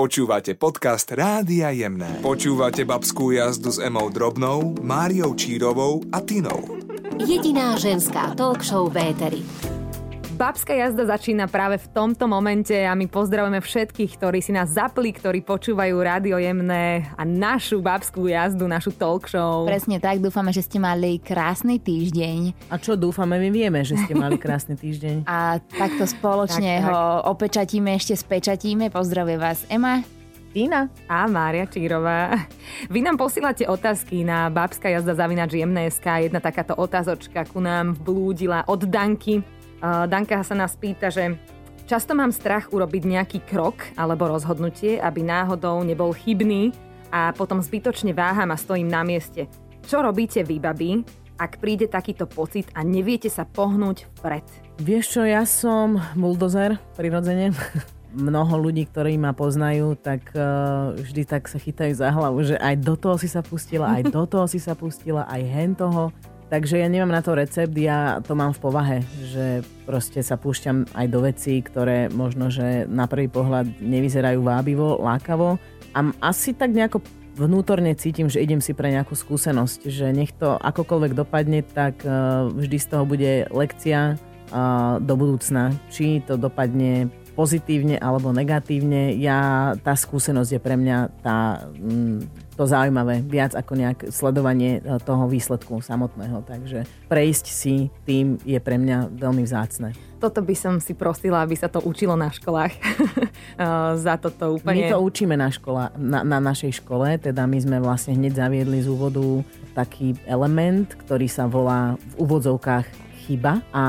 Počúvate podcast Rádia Jemné. Počúvate babskú jazdu s Emou Drobnou, Máriou Čírovou a Tinou. Jediná ženská talk show v éteri. Babská jazda začína práve v tomto momente a my pozdravujeme všetkých, ktorí si nás zapli, ktorí počúvajú rádio jemné a našu babskú jazdu, našu talk show. Presne tak, dúfame, že ste mali krásny týždeň. A čo dúfame, my vieme, že ste mali krásny týždeň. A takto spoločne Tak, tak. ho opečatíme, ešte spečatíme. Pozdravuje vás Ema. Tina? A Mária Čírová. Vy nám posílate otázky na babská jazda zavinač jemné.sk. Jedna takáto otázočka ku nám vblúdila od Danky. Danka sa nás pýta, že často mám strach urobiť nejaký krok alebo rozhodnutie, aby náhodou nebol chybný a potom zbytočne váham a stojím na mieste. Čo robíte vy, babi, ak príde takýto pocit a neviete sa pohnúť vpred? Vieš čo, ja som buldozer, prirodzene. Mnoho ľudí, ktorí ma poznajú, tak uh, vždy tak sa chytajú za hlavu, že aj do toho si sa pustila, aj do toho si sa pustila, aj hen toho. Takže ja nemám na to recept, ja to mám v povahe, že proste sa púšťam aj do vecí, ktoré možno, že na prvý pohľad nevyzerajú vábivo, lákavo. A asi tak nejako vnútorne cítim, že idem si pre nejakú skúsenosť, že nech to akokoľvek dopadne, tak eh, vždy z toho bude lekcia eh, do budúcna. Či to dopadne pozitívne alebo negatívne, ja, tá skúsenosť je pre mňa tá, to zaujímavé, viac ako nejak sledovanie eh, toho výsledku samotného. Takže prejsť si tým je pre mňa veľmi vzácne. Toto by som si prosila, aby sa to učilo na školách. Uh, Za toto My úplne... to učíme na, škola, na, na našej škole, teda my sme vlastne hneď zaviedli z úvodu taký element, ktorý sa volá v úvodzovkách chyba a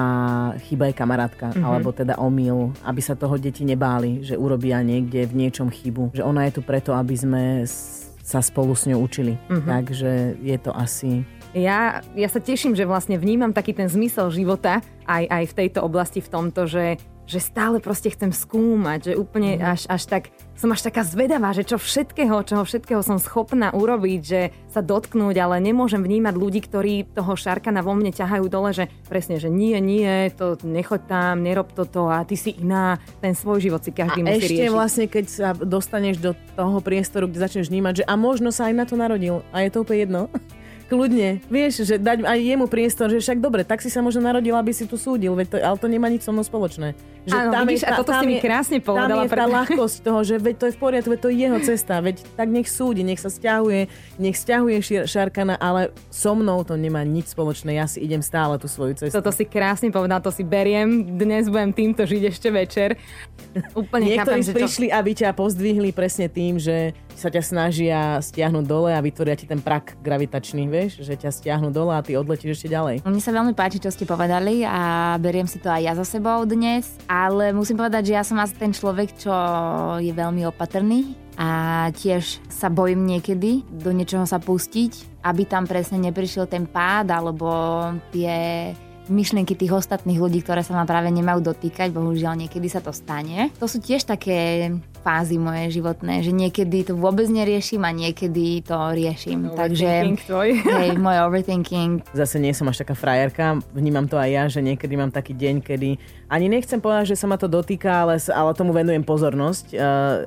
chyba je kamarátka, Mhm. mm-hmm. alebo teda omyl, aby sa toho deti nebáli, že urobia niekde v niečom chybu. Že ona je tu preto, aby sme s- sa spolu s ňou učili. Mm-hmm. Takže je to asi Ja, ja sa teším, že vlastne vnímam taký ten zmysel života aj, aj v tejto oblasti v tomto, že, že stále proste chcem skúmať, že úplne Mhm. až, až tak, som až taká zvedavá, že čo všetkého, čoho všetkého som schopná urobiť, že sa dotknúť, ale nemôžem vnímať ľudí, ktorí toho šarkana vo mne ťahajú dole, že presne, že nie, nie, to nechoď tam, nerob toto a ty si iná, ten svoj život si každý a musí ešte riešiť. vlastne, keď sa dostaneš do toho priestoru, kde začneš vnímať, že a možno sa aj na to narodil a je to úplne jedno. Kľudne, vieš, že dať aj jemu priestor, že však dobre, tak si sa možno narodil, aby si tu súdil, veď to, ale to nemá nič so mnou spoločné. Že Áno, vidíš, a toto si mi krásne povedala, Tam je tá ľahkosť toho, že veď to je v poriadku, veď to je jeho cesta, veď tak nech súdi, nech sa stiahuje, nech stiahuje šir- Šarkana, ale so mnou to nemá nič spoločné, ja si idem stále tú svoju cestu. Toto si krásne povedal, to si beriem. Dnes budem týmto žiť ešte večer. Úplne chápem, Niektorí čo... prišli, aby ťa pozdvihli presne tým, že sa ťa snažia stiahnuť dole a vytvoria ti ten prak gravitačný, vieš, že ťa stiahnu dole a ty odletíš ešte ďalej. Mne sa veľmi páči, čo ste povedali a beriem si to aj ja za sebou dnes, ale musím povedať, že ja som asi ten človek, čo je veľmi opatrný a tiež sa bojím niekedy do niečoho sa pustiť, aby tam presne neprišiel ten pád alebo tie myšlienky tých ostatných ľudí, ktoré sa ma práve nemajú dotýkať, bohužiaľ niekedy sa to stane. To sú tiež také fázy moje životné, že niekedy to vôbec neriešim a niekedy to riešim. Takže Overthinking tvoj. hej, môj overthinking Zase nie som až taká frajerka, vnímam to aj ja, že niekedy mám taký deň, kedy ani nechcem povedať, že sa ma to dotýka, ale, ale tomu venujem pozornosť eh,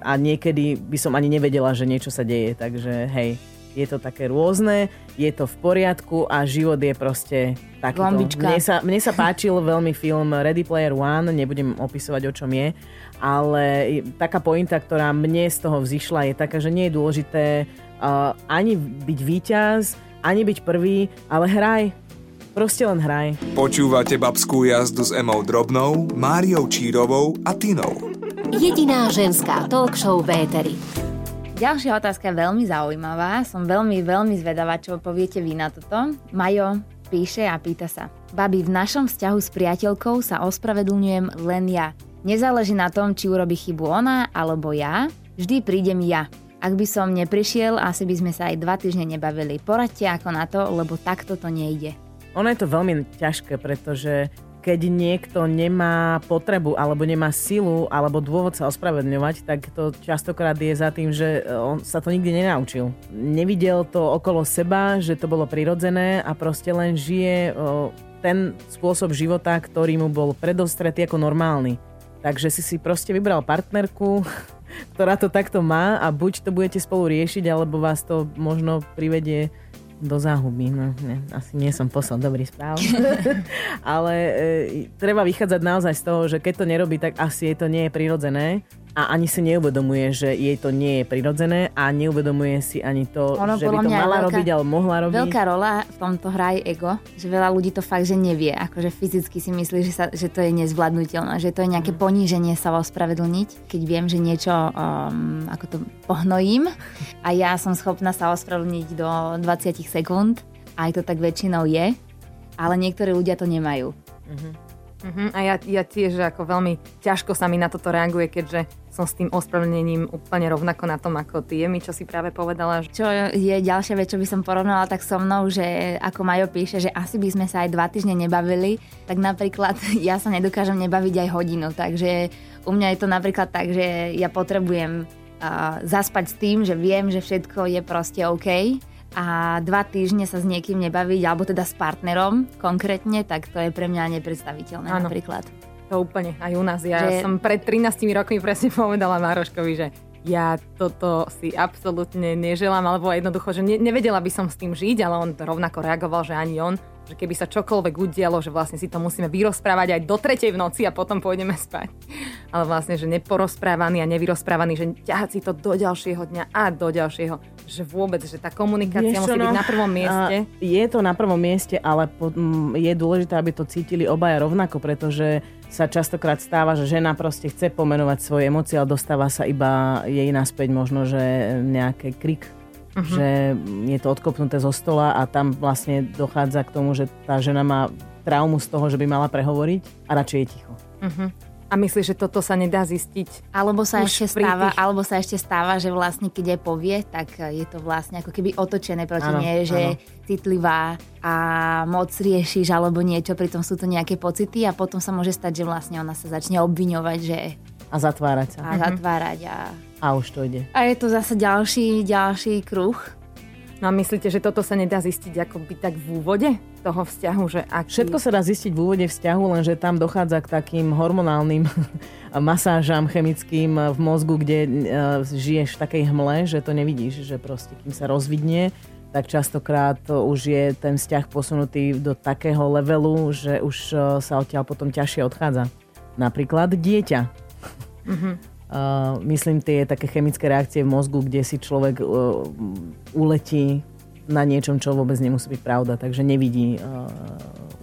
a niekedy by som ani nevedela, že niečo sa deje, takže hej, je to také rôzne, je to v poriadku a život je proste takýto. Gombička. Mne sa, mne sa páčil veľmi film Ready Player One, nebudem opisovať o čom je, ale taká pointa, ktorá mne z toho vzýšla je taká, že nie je dôležité uh, ani byť víťaz, ani byť prvý, ale hraj. Proste len hraj. Počúvate babskú jazdu s Emou Drobnou, Máriou Čírovou a Tinou. Jediná ženská talk show v éteri. Ďalšia otázka je veľmi zaujímavá. Som veľmi, veľmi zvedavá, čo poviete vy na toto. Majo píše a pýta sa. Babi, v našom vzťahu s priateľkou sa ospravedlňujem len ja. Nezáleží na tom, či urobí chybu ona alebo ja. Vždy prídem ja. Ak by som neprišiel, asi by sme sa aj dva týždne nebavili. Poradte ako na to, lebo takto to nejde. Ono je to veľmi ťažké, pretože keď niekto nemá potrebu alebo nemá silu alebo dôvod sa ospravedlňovať, tak to častokrát je za tým, že on sa to nikdy nenaučil. Nevidel to okolo seba, že to bolo prirodzené a proste len žije o, ten spôsob života, ktorý mu bol predostretý ako normálny. Takže si si proste vybral partnerku, ktorá to takto má a buď to budete spolu riešiť, alebo vás to možno privedie do záhuby. No, ne, asi nie som posol dobrý správ. Ale e, treba vychádzať naozaj z toho, že keď to nerobí, tak asi jej to nie je prirodzené a ani si neuvedomuje, že jej to nie je prirodzené a neuvedomuje si ani to, Ono, že by to je mala veľká- robiť, ale mohla robiť. Veľká rola v tomto hrá aj ego, že veľa ľudí to fakt, že nevie, akože fyzicky si myslí, že, sa, že to je nezvládnutelné, že to je nejaké poníženie sa ospravedlniť, keď viem, že niečo, um, ako to pohnojím. A ja som schopná sa ospravedlniť do 20 sekúnd, aj to tak väčšinou je, ale niektorí ľudia to nemajú. Mhm, a ja, ja tiež ako veľmi ťažko sa mi na toto reaguje, keďže som s tým ospravedlnením úplne rovnako na tom ako ty. Je mi, čo si práve povedala, Čo je ďalšia vec, čo by som porovnala tak so mnou, že ako Majo píše, že asi by sme sa aj dva týždne nebavili, tak napríklad ja sa nedokážem nebaviť aj hodinu, takže u mňa je to napríklad tak, že ja potrebujem uh, zaspať s tým, že viem, že všetko je proste OK a dva týždne sa s niekým nebaviť, alebo teda s partnerom konkrétne, tak to je pre mňa nepredstaviteľné Áno. napríklad. to úplne aj u nás. Ja Že- som pred 13 rokmi presne povedala Mároškovi, že ja toto si absolútne neželám, alebo jednoducho, že ne, nevedela by som s tým žiť, ale on rovnako reagoval, že ani on, že keby sa čokoľvek udialo, že vlastne si to musíme vyrozprávať aj do tretej v noci a potom pôjdeme spať. Ale vlastne, že neporozprávaný a nevyrozprávaný, že ťahať si to do ďalšieho dňa a do ďalšieho, že vôbec, že tá komunikácia Vieš musí čo, byť no, na prvom mieste. Je to na prvom mieste, ale po, m, je dôležité, aby to cítili obaja rovnako, pretože sa častokrát stáva, že žena proste chce pomenovať svoje emócie, ale dostáva sa iba jej naspäť možno, že nejaký krik uh-huh. že je to odkopnuté zo stola a tam vlastne dochádza k tomu, že tá žena má traumu z toho, že by mala prehovoriť a radšej je ticho. A myslíš, že toto sa nedá zistiť? Alebo sa, ešte stáva, tých- alebo sa ešte stáva, že vlastne keď aj povie, tak je to vlastne ako keby otočené proti Áno, nej, že je áno. citlivá a moc riešiš alebo niečo, pritom sú to nejaké pocity a potom sa môže stať, že vlastne ona sa začne obviňovať, že A zatvárať sa. a zatvárať a, A už to ide. a je to zase ďalší, ďalší kruh. No a myslíte, že toto sa nedá zistiť ako by tak v úvode toho vzťahu, že aký... Všetko sa dá zistiť v úvode vzťahu, lenže tam dochádza k takým hormonálnym masážam chemickým v mozgu, kde e, žiješ v takej hmle, že to nevidíš, že proste kým sa rozvidne, tak častokrát to už je ten vzťah posunutý do takého levelu, že už e, sa odtiaľ potom ťažšie odchádza. Napríklad dieťa. Uh, myslím tie také chemické reakcie v mozgu, kde si človek uh, uletí na niečom, čo vôbec nemusí byť pravda, takže nevidí uh,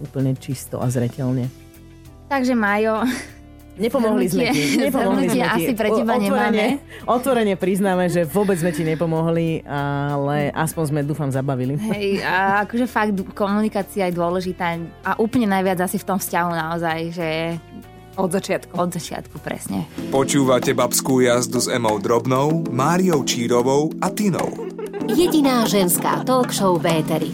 úplne čisto a zretelne. Takže Majo, Nepomohli sme ti. Nepomohli sme ti. asi pre teba otvorene, otvorene priznáme, že vôbec sme ti nepomohli, ale aspoň sme, dúfam, zabavili. hej, a akože fakt komunikácia je dôležitá a úplne najviac asi v tom vzťahu naozaj, že Od začiatku. od začiatku presne. Počúvate babskú jazdu s Emou Drobnou, Máriou Čírovou a Tinou. Jediná ženská talk show v éteri.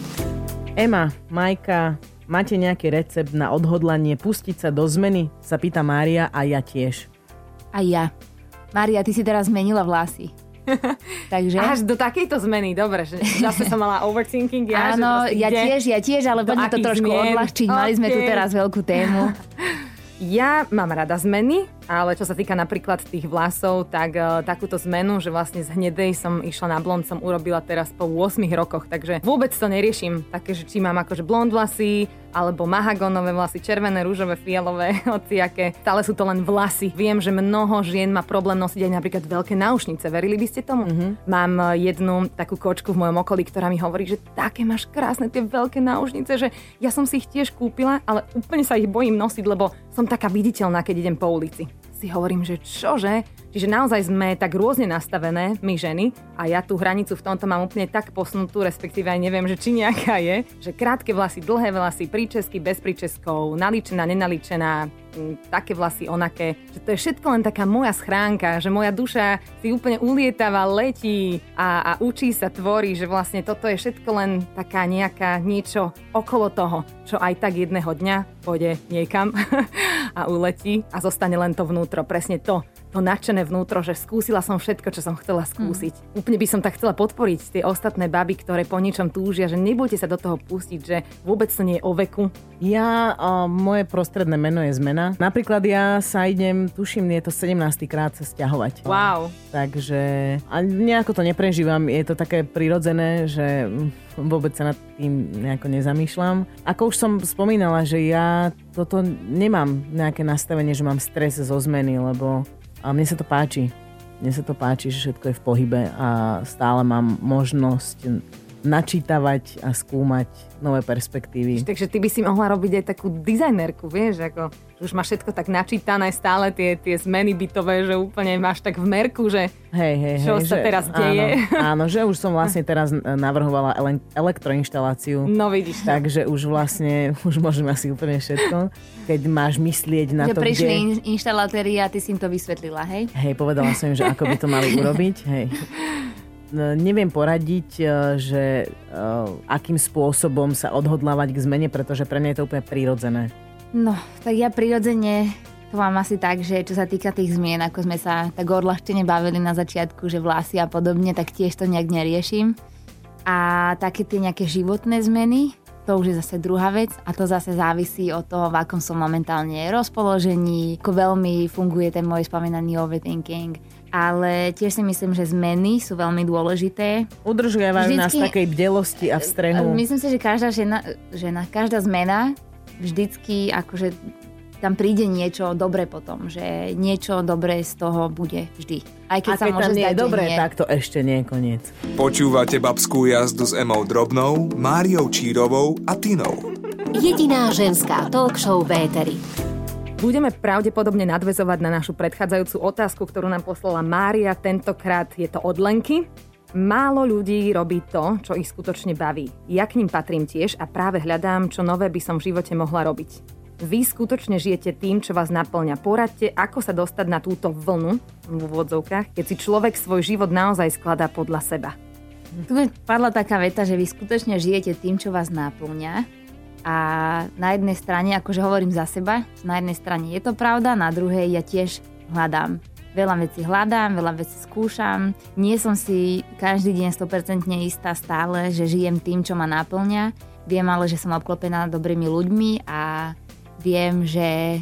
Ema, Majka, máte nejaký recept na odhodlanie pustiť sa do zmeny? Sa pýta Mária a ja tiež. A ja. Maria, ty si teraz zmenila vlasy. Takže... Až do takejto zmeny, dobre, že zase som mala overthinking. Ja, Áno, že proste ja tiež, ja tiež, ale poďme to trošku zmien? odľahčiť. Mali sme tu teraz veľkú tému. Ja mám rada zmeny, ale čo sa týka napríklad tých vlasov, tak uh, takúto zmenu, že vlastne z hnedej som išla na blond, som urobila teraz po 8 rokoch, takže vôbec to neriešim. Také, že či mám akože blond vlasy, alebo mahagonové vlasy, červené, rúžové, fialové, hociaké. Stále sú to len vlasy. Viem, že mnoho žien má problém nosiť aj napríklad veľké náušnice. Verili by ste tomu? Mm-hmm. Mám eh, jednu takú kočku v mojom okolí, ktorá mi hovorí, že také máš krásne tie veľké náušnice, že ja som si ich tiež kúpila, ale úplne sa ich bojím nosiť, lebo som taká viditeľná, keď idem po ulici. Si hovorím, že čože? Čiže naozaj sme tak rôzne nastavené, my ženy, a ja tú hranicu v tomto mám úplne tak posunutú, respektíve aj neviem, že či nejaká je, že krátke vlasy, dlhé vlasy, príčesky bez príčeskov, nalíčená, nenalíčená, mm, také vlasy, onaké, že to je všetko len taká moja schránka, že moja duša si úplne ulietava, letí a, a učí sa, tvorí, že vlastne toto je všetko len taká nejaká niečo okolo toho, čo aj tak jedného dňa pôjde niekam a uletí a zostane len to vnútro, presne to, to nadšené vnútro, že skúsila som všetko, čo som chcela skúsiť. Mm. Úplne by som tak chcela podporiť tie ostatné baby, ktoré po ničom túžia, že nebojte sa do toho pustiť, že vôbec to nie je o veku. Ja, o, moje prostredné meno je zmena. Napríklad ja sa idem, tuším, je to 17. krát sa stiahovať. Wow. Takže a nejako to neprežívam, je to také prirodzené, že vôbec sa nad tým nejako nezamýšľam. Ako už som spomínala, že ja toto nemám nejaké nastavenie, že mám stres zo zmeny, lebo a mne sa to páči. Mne sa to páči, že všetko je v pohybe a stále mám možnosť načítavať a skúmať nové perspektívy. Takže ty by si mohla robiť aj takú dizajnerku, vieš, ako že už máš všetko tak načítané stále, tie, tie zmeny bytové, že úplne máš tak v merku, že hej, hej, čo hej, sa že, teraz deje. Áno, áno, že už som vlastne teraz navrhovala ele- elektroinštaláciu. No vidíš. To. Takže už vlastne, už môžem asi úplne všetko. Keď máš myslieť na že to, prišli kde... in- inštalatéri a ty si im to vysvetlila, hej? Hej, povedala som im, že ako by to mali urobiť. Hej. Neviem poradiť, e, že uh, akým spôsobom sa odhodlávať k zmene, pretože pre mňa je to úplne prirodzené. No, tak ja prirodzene to mám asi tak, že čo sa týka tých zmien, ako sme sa tak odľahčene bavili na začiatku, že vlasy a podobne, tak tiež to nejak neriešim. A také tie nejaké životné zmeny, to už je zase druhá vec a to zase závisí od toho, v akom som momentálne rozpoložení, ako veľmi funguje ten môj spomínaný overthinking. Ale tiež si myslím, že zmeny sú veľmi dôležité. Udržiavajú nás Vždycky- takej bdelosti a v strehu. Myslím si, že každá žena, žena, každá zmena vždycky akože tam príde niečo dobré potom, že niečo dobré z toho bude vždy. Aj keď a sa keď môže tam nie zdať, je dobré, nie. tak to ešte nie je koniec. Počúvate babskú jazdu s Emou Drobnou, Máriou Čírovou a Tinou. Jediná ženská talk show v éteri. Budeme pravdepodobne nadvezovať na našu predchádzajúcu otázku, ktorú nám poslala Mária. Tentokrát je to od Lenky. Málo ľudí robí to, čo ich skutočne baví. Ja k ním patrím tiež a práve hľadám, čo nové by som v živote mohla robiť. Vy skutočne žijete tým, čo vás naplňa. Poradte, ako sa dostať na túto vlnu v úvodzovkách, keď si človek svoj život naozaj skladá podľa seba. Tu mi padla taká veta, že vy skutočne žijete tým, čo vás náplňa. A na jednej strane, akože hovorím za seba, na jednej strane je to pravda, na druhej ja tiež hľadám. Veľa vecí hľadám, veľa vecí skúšam. Nie som si každý deň 100% istá stále, že žijem tým, čo ma náplňa. Viem ale, že som obklopená dobrými ľuďmi a viem, že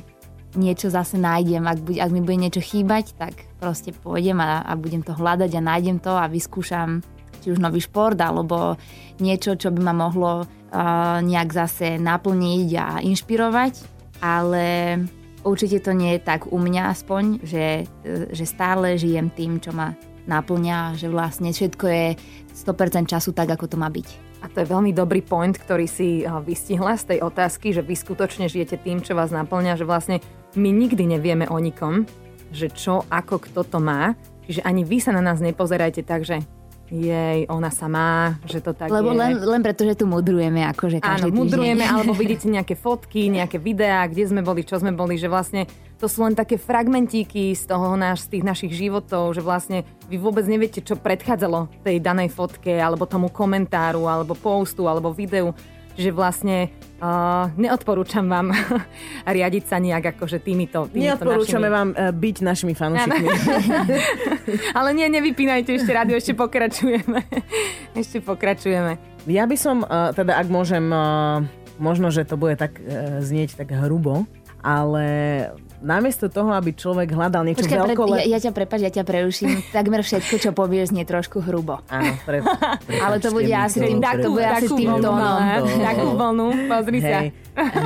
niečo zase nájdem. Ak, bu- ak mi bude niečo chýbať, tak proste pôjdem a, a budem to hľadať a nájdem to a vyskúšam či už nový šport alebo niečo, čo by ma mohlo uh, nejak zase naplniť a inšpirovať. Ale určite to nie je tak u mňa aspoň, že, e, že stále žijem tým, čo ma naplňa, že vlastne všetko je 100% času tak, ako to má byť. A to je veľmi dobrý point, ktorý si eh, vystihla z tej otázky, že vy skutočne žijete tým, čo vás naplňa, že vlastne my nikdy nevieme o nikom, že čo, ako, kto to má. Čiže ani vy sa na nás nepozerajte tak, že jej, ona sa má, že to tak Lebo je. len, len preto, že tu mudrujeme, akože Áno, každý mudrujeme, týždeň. alebo vidíte nejaké fotky, nejaké videá, kde sme boli, čo sme boli, že vlastne to sú len také fragmentíky z toho náš, z tých našich životov, že vlastne vy vôbec neviete, čo predchádzalo tej danej fotke, alebo tomu komentáru, alebo postu, alebo videu. Čiže vlastne uh, neodporúčam vám riadiť sa nejak akože týmito, týmito Neodporúčame našimi... vám e, byť našimi fanúšikmi. Ale nie, nevypínajte ešte rádio, ešte pokračujeme. ešte pokračujeme. Ja by som, uh, teda ak môžem, uh, možno, že to bude tak uh, znieť tak hrubo, ale namiesto toho, aby človek hľadal niečo Počkaj, veľkole... ja, ja ťa prepáč, ja ťa preruším. Takmer všetko, čo povieš, znie trošku hrubo. Áno, pre, Ale to bude asi tým, to bude asi tým tónom. Takú vlnu, pozri sa.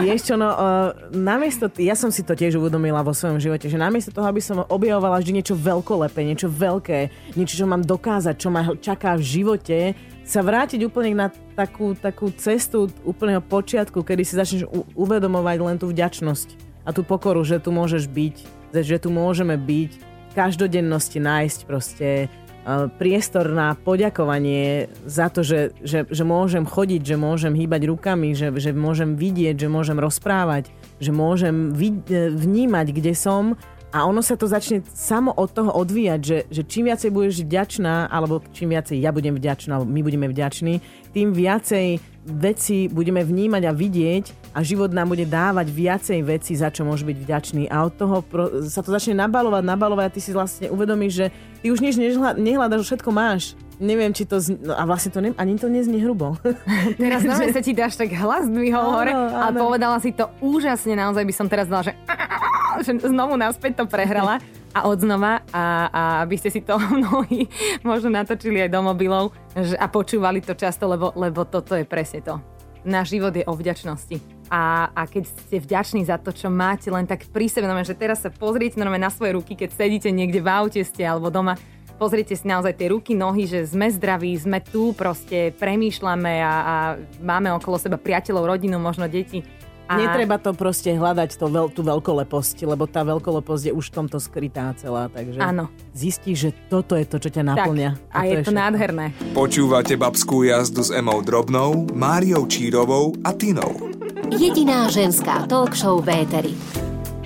Vieš čo, no, uh, namiesto, ja som si to tiež uvedomila vo svojom živote, že namiesto toho, aby som objavovala vždy niečo veľkolepé, niečo veľké, niečo, čo mám dokázať, čo ma čaká v živote, sa vrátiť úplne na takú, takú cestu úplného počiatku, kedy si začneš u- uvedomovať len tú vďačnosť a tú pokoru, že tu môžeš byť, že tu môžeme byť, v každodennosti nájsť proste uh, priestor na poďakovanie za to, že, že, že môžem chodiť, že môžem hýbať rukami, že, že môžem vidieť, že môžem rozprávať, že môžem vid- e, vnímať, kde som. A ono sa to začne samo od toho odvíjať, že, že čím viacej budeš vďačná, alebo čím viacej ja budem vďačná, alebo my budeme vďační, tým viacej veci budeme vnímať a vidieť a život nám bude dávať viacej veci, za čo môže byť vďačný. A od toho pro, sa to začne nabalovať, nabalovať a ty si vlastne uvedomíš, že ty už nič nehľadaš, všetko máš. Neviem, či to... Z... No a vlastne to ne... ani to neznie hrubo. Teraz naozaj sa ti dáš tak hlas dvihol hore a povedala si to úžasne. Naozaj by som teraz dala, že, že znovu naspäť to prehrala a odznova a, a aby ste si to mnohí možno natočili aj do mobilov že, a počúvali to často, lebo, lebo toto je presne to. Náš život je o vďačnosti. A, a keď ste vďační za to, čo máte len tak pri sebe, no, že teraz sa pozriete na svoje ruky, keď sedíte niekde v aute ste alebo doma, pozrite si naozaj tie ruky, nohy, že sme zdraví, sme tu, proste premýšľame a, a máme okolo seba priateľov, rodinu, možno deti. A... Netreba to proste hľadať to veľ, tú veľkoleposť, lebo tá veľkoleposť je už v tomto skrytá celá, takže Áno. zistíš, že toto je to, čo ťa naplňa. Tak, a, je to, je nádherné. Počúvate babskú jazdu s Emou Drobnou, Máriou Čírovou a Tinou. Jediná ženská talk show Véteri.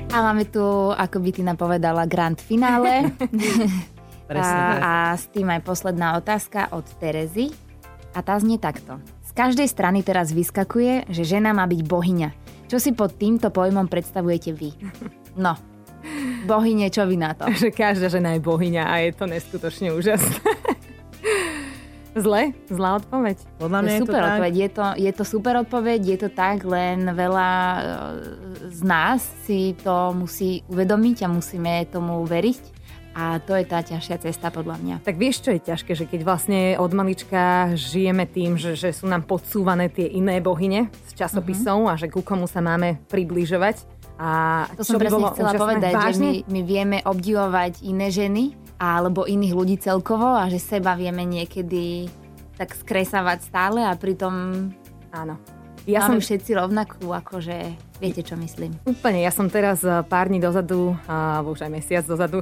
A máme tu, ako by ty napovedala, grand finále. Presne a, a s tým aj posledná otázka od Terezy. A tá znie takto. Z každej strany teraz vyskakuje, že žena má byť bohyňa. Čo si pod týmto pojmom predstavujete vy? No, bohyne, čo vy na to? Že každá žena je bohyňa a je to neskutočne úžasné. Zle? Zlá odpoveď? Podľa mňa je, je super to tak. odpoveď. Je to, je to super odpoveď, je to tak, len veľa e, z nás si to musí uvedomiť a musíme tomu veriť a to je tá ťažšia cesta podľa mňa. Tak vieš, čo je ťažké, že keď vlastne od malička žijeme tým, že, že sú nám podsúvané tie iné bohyne z časopisov uh-huh. a že ku komu sa máme približovať. A to som presne chcela úžasné? povedať, Vážne? že my, my vieme obdivovať iné ženy alebo iných ľudí celkovo a že seba vieme niekedy tak skresávať stále a pritom áno. Ja Máme som všetci rovnakú, akože viete, čo myslím. Úplne, ja som teraz eh, pár dní dozadu, alebo už aj mesiac dozadu,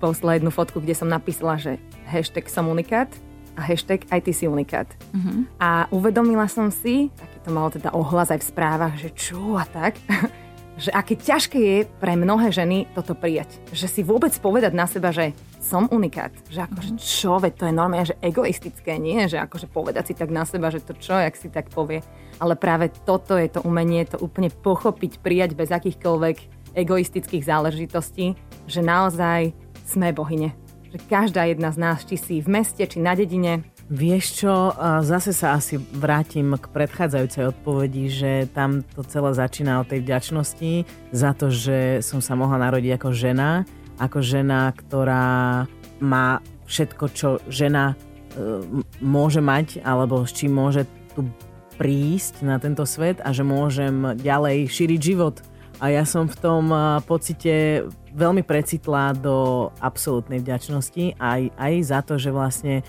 postla jednu fotku, kde som napísala, že hashtag som unikát a hashtag aj ty si unikát. Uh-huh. A uvedomila som si, taký to malo teda ohlas aj v správach, že čo a tak, že aké ťažké je pre mnohé ženy toto prijať. Že si vôbec povedať na seba, že som unikát. Že akože mhm. čo, veď to je normálne, že egoistické, nie? Že akože povedať si tak na seba, že to čo, jak si tak povie. Ale práve toto je to umenie, to úplne pochopiť, prijať bez akýchkoľvek egoistických záležitostí, že naozaj sme bohyne. Že každá jedna z nás, či si v meste, či na dedine, Vieš čo, zase sa asi vrátim k predchádzajúcej odpovedi, že tam to celé začína od tej vďačnosti za to, že som sa mohla narodiť ako žena, ako žena, ktorá má všetko, čo žena e, môže mať, alebo s čím môže tu prísť na tento svet a že môžem ďalej šíriť život. A ja som v tom pocite veľmi precitla do absolútnej vďačnosti aj, aj za to, že vlastne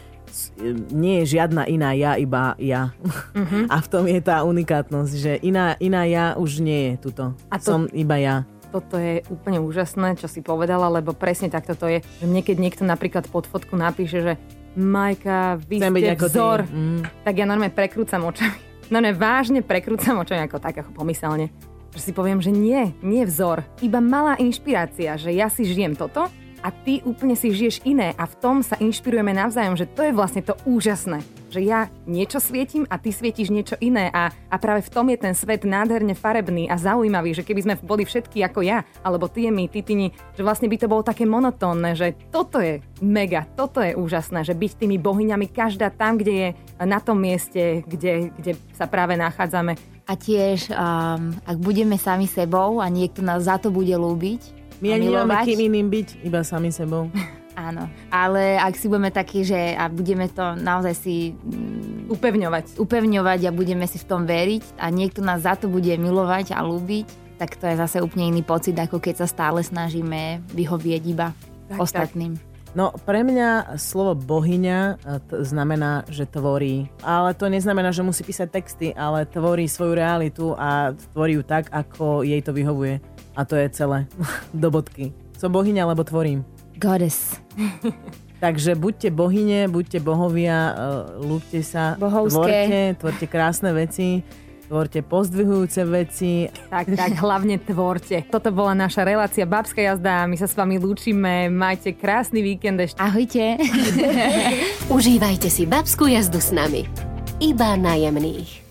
nie je žiadna iná ja, iba ja. Uh-huh. A v tom je tá unikátnosť, že iná, iná ja už nie je tuto. A to, Som iba ja. Toto je úplne úžasné, čo si povedala, lebo presne takto to je. Že mne, keď niekto napríklad pod fotku napíše, že Majka, vy Chcem ste vzor, mm. tak ja normálne prekrúcam očami. No ne, vážne prekrúcam očami ako tak, ako pomyselne že si poviem, že nie, nie vzor, iba malá inšpirácia, že ja si žijem toto a ty úplne si žiješ iné a v tom sa inšpirujeme navzájom, že to je vlastne to úžasné, že ja niečo svietim a ty svietíš niečo iné a, a práve v tom je ten svet nádherne farebný a zaujímavý, že keby sme boli všetky ako ja, alebo ty my, ty, ty, že vlastne by to bolo také monotónne, že toto je mega, toto je úžasné, že byť tými bohyňami každá tam, kde je na tom mieste, kde, kde sa práve nachádzame. A tiež, um, ak budeme sami sebou a niekto nás za to bude ľúbiť, my ani nemáme kým iným byť, iba sami sebou. Áno, ale ak si budeme takí, že a budeme to naozaj si mm, upevňovať. upevňovať a budeme si v tom veriť a niekto nás za to bude milovať a ľúbiť, tak to je zase úplne iný pocit, ako keď sa stále snažíme vyhovieť iba tak, ostatným. Tak. No pre mňa slovo bohyňa e, t- znamená, že tvorí. Ale to neznamená, že musí písať texty, ale tvorí svoju realitu a tvorí ju tak, ako jej to vyhovuje. A to je celé. Do bodky. Som bohyňa, lebo tvorím. Goddess. Takže buďte bohyne, buďte bohovia, ľúbte sa, Bohovské. tvorte, tvorte krásne veci, tvorte pozdvihujúce veci. Tak, tak, hlavne tvorte. Toto bola naša relácia Babská jazda a my sa s vami lúčime. Majte krásny víkend ešte. Ahojte. Užívajte si Babskú jazdu s nami. Iba najemných.